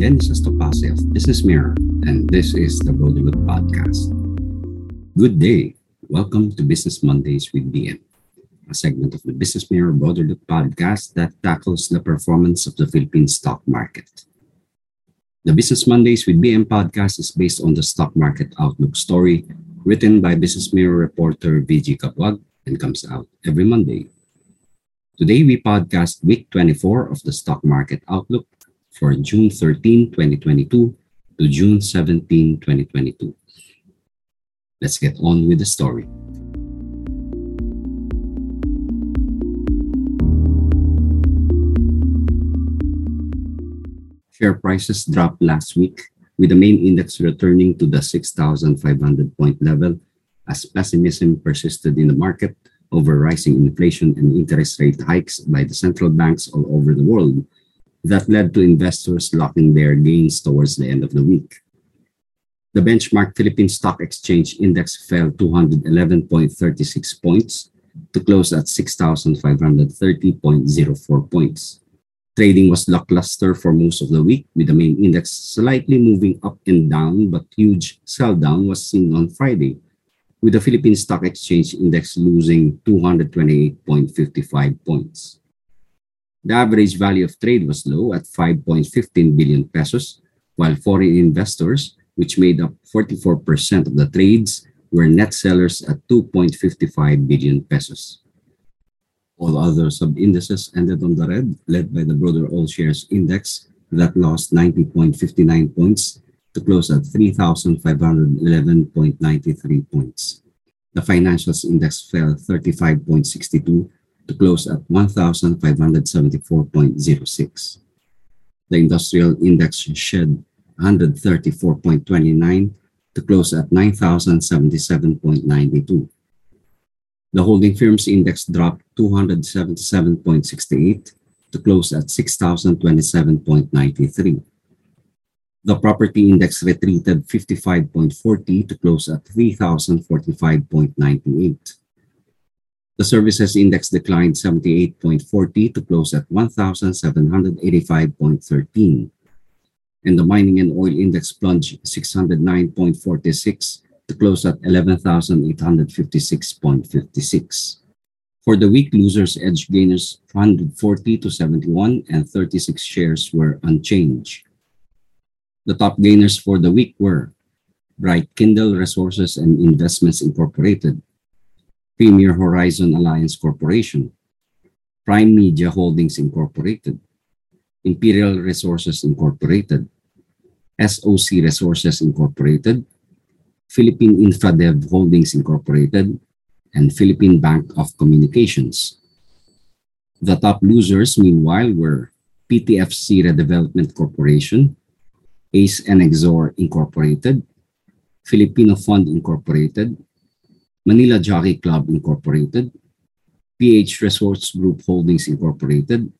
Dennis Estopase of Business Mirror, and this is the Broader Look Podcast. Good day. Welcome to Business Mondays with BM, a segment of the Business Mirror Broader Look Podcast that tackles the performance of the Philippine stock market. The Business Mondays with BM podcast is based on the stock market outlook story written by Business Mirror reporter VG Cabuag and comes out every Monday. Today, we podcast week 24 of the stock market outlook for June 13, 2022 to June 17, 2022. Let's get on with the story. Share prices dropped last week, with the main index returning to the 6,500 point level as pessimism persisted in the market over rising inflation and interest rate hikes by the central banks all over the world that led to investors locking their gains towards the end of the week. The benchmark Philippine Stock Exchange Index fell 211.36 points to close at 6,530.04 points. Trading was lackluster for most of the week, with the main index slightly moving up and down, but huge sell down was seen on Friday, with the Philippine Stock Exchange Index losing 228.55 points. The average value of trade was low at 5.15 billion pesos, while foreign investors, which made up 44% of the trades, were net sellers at 2.55 billion pesos. All other sub-indices ended on the red, led by the broader all shares index that lost 90.59 points to close at 3,511.93 points. The financials index fell 35.62 to close at 1,574.06. The industrial index shed 134.29 to close at 9,077.92. The holding firms index dropped 277.68 to close at 6,027.93. The property index retreated 55.40 to close at 3,045.98. The services index declined 78.40 to close at 1,785.13. And the mining and oil index plunged 609.46 to close at 11,856.56. For the week, losers edged gainers 140 to 71 and 36 shares were unchanged. The top gainers for the week were Bright Kindle Resources and Investments Incorporated, Premier Horizon Alliance Corporation, Prime Media Holdings Incorporated, Imperial Resources Incorporated, SOC Resources Incorporated, Philippine Infradev Holdings Incorporated, and Philippine Bank of Communications. The top losers, meanwhile, were PTFC Redevelopment Corporation, Ace Enexor Incorporated, Filipino Fund Incorporated, Manila Jockey Club Incorporated, PH Resorts Group Holdings Incorporated,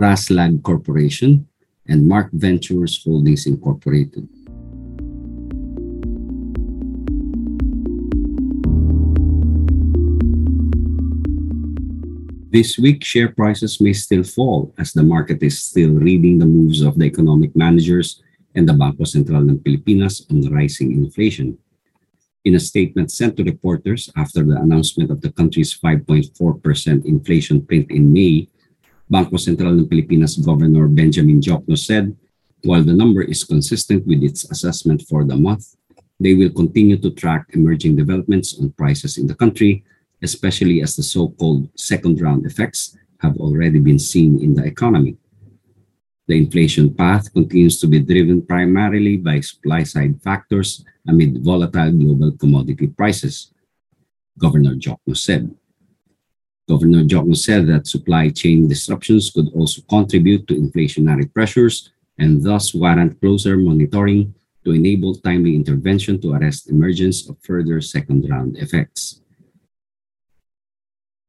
Raslag Corporation, and Marc Ventures Holdings Incorporated. This week, share prices may still fall as the market is still reading the moves of the economic managers and the Bangko Sentral ng Pilipinas on rising inflation. In a statement sent to reporters after the announcement of the country's 5.4% inflation print in May, Bangko Sentral ng Pilipinas Governor Benjamin Diokno said, while the number is consistent with its assessment for the month, they will continue to track emerging developments on prices in the country, especially as the so-called second round effects have already been seen in the economy. The inflation path continues to be driven primarily by supply-side factors amid volatile global commodity prices, Governor Diokno said. Governor Diokno said that supply chain disruptions could also contribute to inflationary pressures and thus warrant closer monitoring to enable timely intervention to arrest emergence of further second-round effects.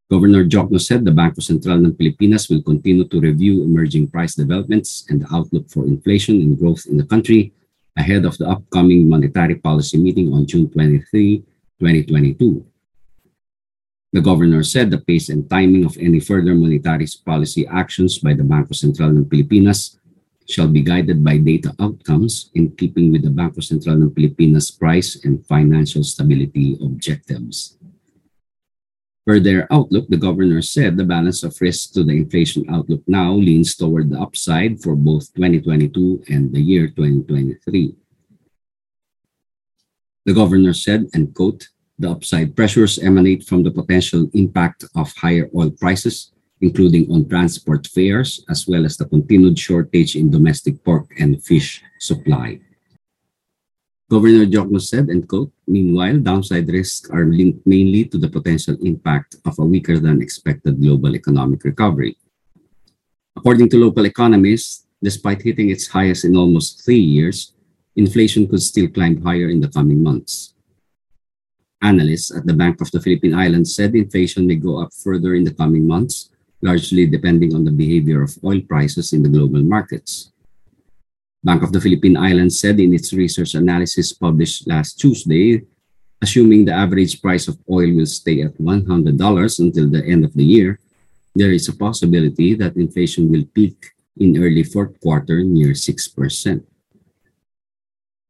Governor Diokno said the Bangko Sentral ng Pilipinas will continue to review emerging price developments and the outlook for inflation and growth in the country ahead of the upcoming monetary policy meeting on June 23, 2022. The governor said the pace and timing of any further monetary policy actions by the Bangko Sentral ng Pilipinas shall be guided by data outcomes in keeping with the Bangko Sentral ng Pilipinas price and financial stability objectives. Per their outlook, the governor said the balance of risk to the inflation outlook now leans toward the upside for both 2022 and the year 2023. The governor said, and quote, the upside pressures emanate from the potential impact of higher oil prices including on transport fares, as well as the continued shortage in domestic pork and fish supply. Governor Diokno said, and quote, meanwhile, downside risks are linked mainly to the potential impact of a weaker than expected global economic recovery. According to local economists, despite hitting its highest in almost three years, inflation could still climb higher in the coming months. Analysts at the Bank of the Philippine Islands said inflation may go up further in the coming months largely depending on the behavior of oil prices in the global markets. Bank of the Philippine Islands said in its research analysis published last Tuesday, assuming the average price of oil will stay at $100 until the end of the year, there is a possibility that inflation will peak in early fourth quarter near 6%.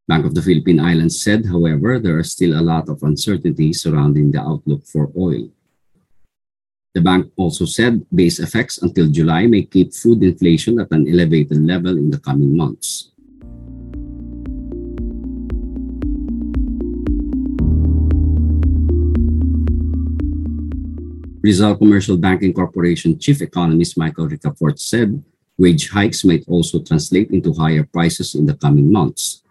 Bank of the Philippine Islands said, however, there are still a lot of uncertainty surrounding the outlook for oil. The bank also said base effects until July may keep food inflation at an elevated level in the coming months. Rizal Commercial Banking Corporation Chief Economist Michael Ricafort said wage hikes might also translate into higher prices in the coming months.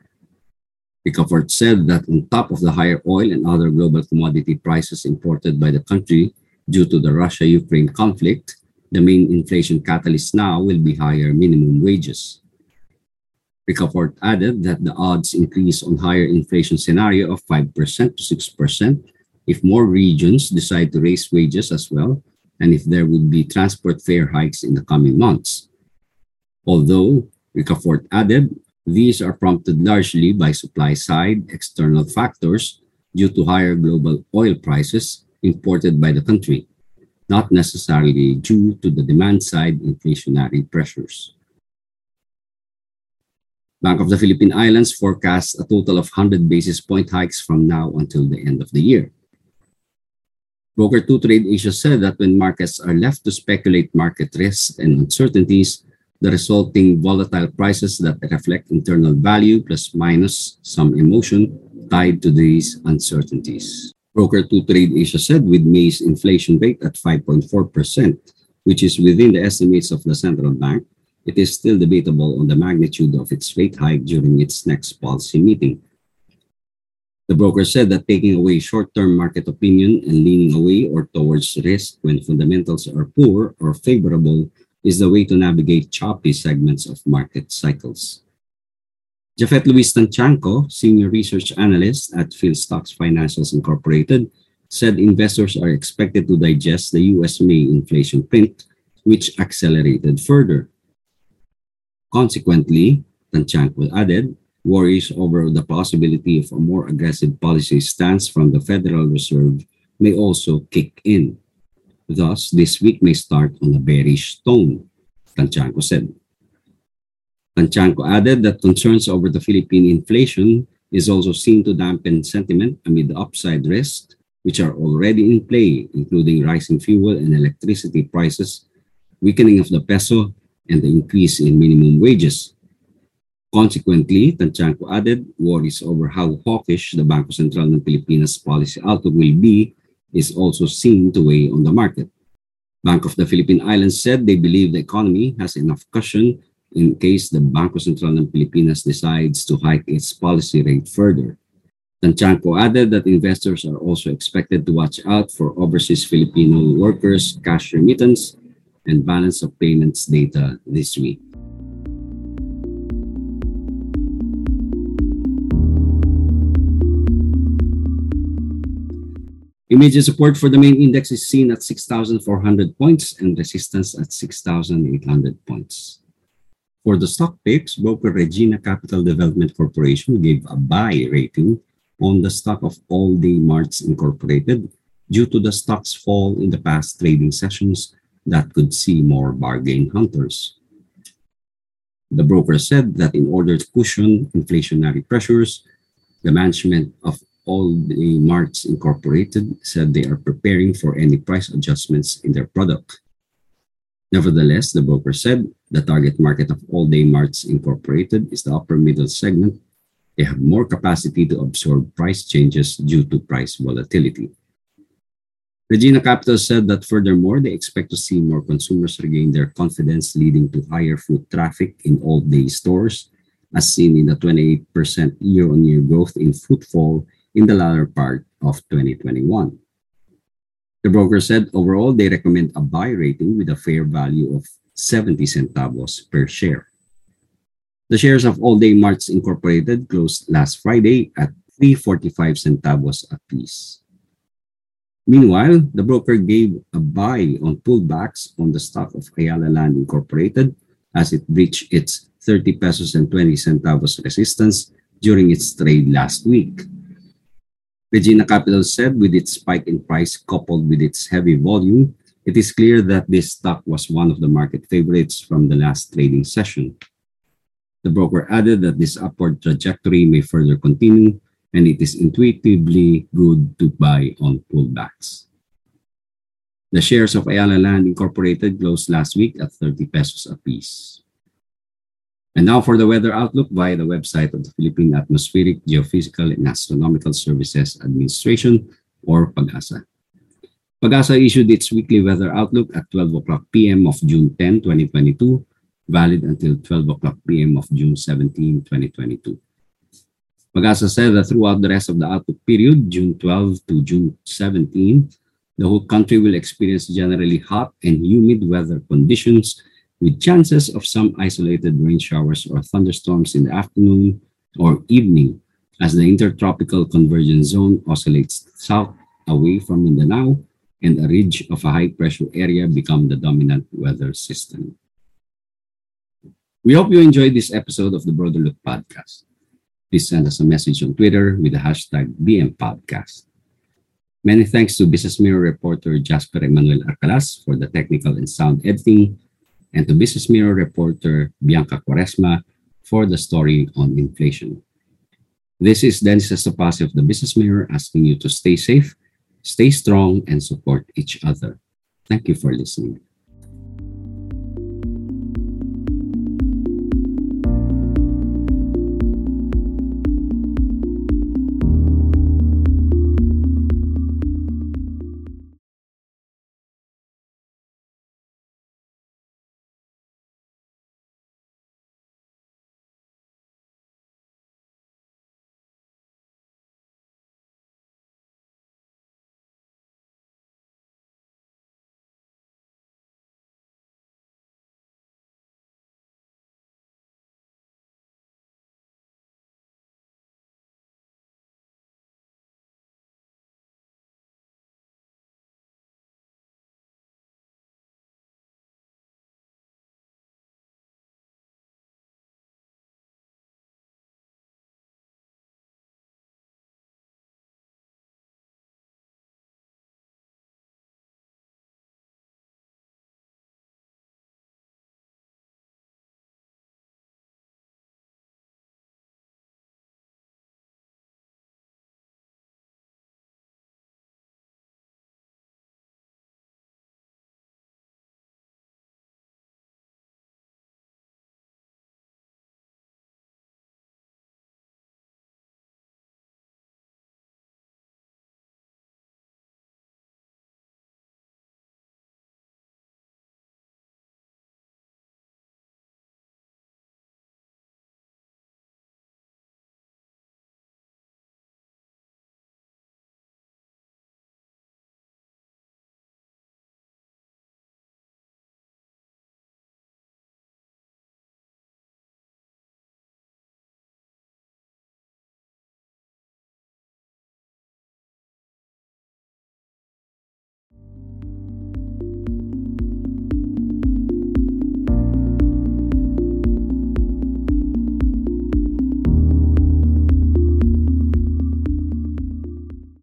Ricafort said that on top of the higher oil and other global commodity prices imported by the country, Due to the Russia-Ukraine conflict, the main inflation catalyst now will be higher minimum wages. Ricafort added that the odds increase on higher inflation scenario of 5% to 6% if more regions decide to raise wages as well, and if there would be transport fare hikes in the coming months. Although, Ricafort added, these are prompted largely by supply side external factors due to higher global oil prices imported by the country, not necessarily due to the demand side inflationary pressures. Bank of the Philippine Islands forecasts a total of 100 basis point hikes from now until the end of the year. Broker 2 Trade Asia said that when markets are left to speculate market risks and uncertainties, the resulting volatile prices that reflect internal value plus minus some emotion tied to these uncertainties. Broker 2 Trade Asia said with May's inflation rate at 5.4%, which is within the estimates of the central bank, it is still debatable on the magnitude of its rate hike during its next policy meeting. The broker said that taking away short-term market opinion and leaning away or towards risk when fundamentals are poor or favorable is the way to navigate choppy segments of market cycles. Japhet Louis Tantiangco, Senior Research Analyst at Philstocks Financials Incorporated, said investors are expected to digest the US May inflation print, which accelerated further. Consequently, Tantiangco added, worries over the possibility of a more aggressive policy stance from the Federal Reserve may also kick in. Thus, this week may start on a bearish tone, Tantiangco said. Tantiangco added that concerns over the Philippine inflation is also seen to dampen sentiment amid the upside risks, which are already in play, including rising fuel and electricity prices, weakening of the peso, and the increase in minimum wages. Consequently, Tantiangco added, worries over how hawkish the Bangko Sentral ng Pilipinas policy outlook will be is also seen to weigh on the market. Bank of the Philippine Islands said they believe the economy has enough cushion in case the Bangko Sentral ng Pilipinas decides to hike its policy rate further. Tantiangco added that investors are also expected to watch out for overseas Filipino workers' cash remittance and balance of payments data this week. Immediate support for the main index is seen at 6,400 points and resistance at 6,800 points. For the stock picks, broker Regina Capital Development Corporation gave a buy rating on the stock of All Day Marts Incorporated due to the stock's fall in the past trading sessions that could see more bargain hunters. The broker said that in order to cushion inflationary pressures, the management of All Day Marts incorporated said they are preparing for any price adjustments in their product. Nevertheless, the broker said the target market of all day marts incorporated is the upper middle segment. They have more capacity to absorb price changes due to price volatility. Regina Capital said that furthermore, they expect to see more consumers regain their confidence, leading to higher foot traffic in all day stores, as seen in the 28% year on year growth in footfall in the latter part of 2021. The broker said overall they recommend a buy rating with a fair value of 70 centavos per share. The shares of All Day Marts Incorporated closed last Friday at 345 centavos apiece. Meanwhile, the broker gave a buy on pullbacks on the stock of Ayala Land Incorporated as it breached its 30 pesos and 20 centavos resistance during its trade last week. Regina Capital said with its spike in price coupled with its heavy volume, it is clear that this stock was one of the market favorites from the last trading session. The broker added that this upward trajectory may further continue and it is intuitively good to buy on pullbacks. The shares of Ayala Land Incorporated closed last week at 30 pesos apiece. And now for the weather outlook via the website of the Philippine Atmospheric, Geophysical, and Astronomical Services Administration, or PAGASA. PAGASA issued its weekly weather outlook at 12 o'clock p.m. of June 10, 2022, valid until 12 o'clock p.m. of June 17, 2022. Pagasa said that throughout the rest of the outlook period, June 12 to June 17, the whole country will experience generally hot and humid weather conditions with chances of some isolated rain showers or thunderstorms in the afternoon or evening as the intertropical convergence zone oscillates south away from Mindanao and a ridge of a high pressure area become the dominant weather system. We hope you enjoyed this episode of the Broader Look podcast please send us a message on Twitter with the hashtag BM Podcast. Many thanks to Business Mirror reporter Jasper Emmanuel Arcalas for the technical and sound editing, and to Business Mirror reporter Bianca Quaresma for the story on inflation. This is Dennis Estopase of the Business Mirror asking you to stay safe, stay strong, and support each other. Thank you for listening.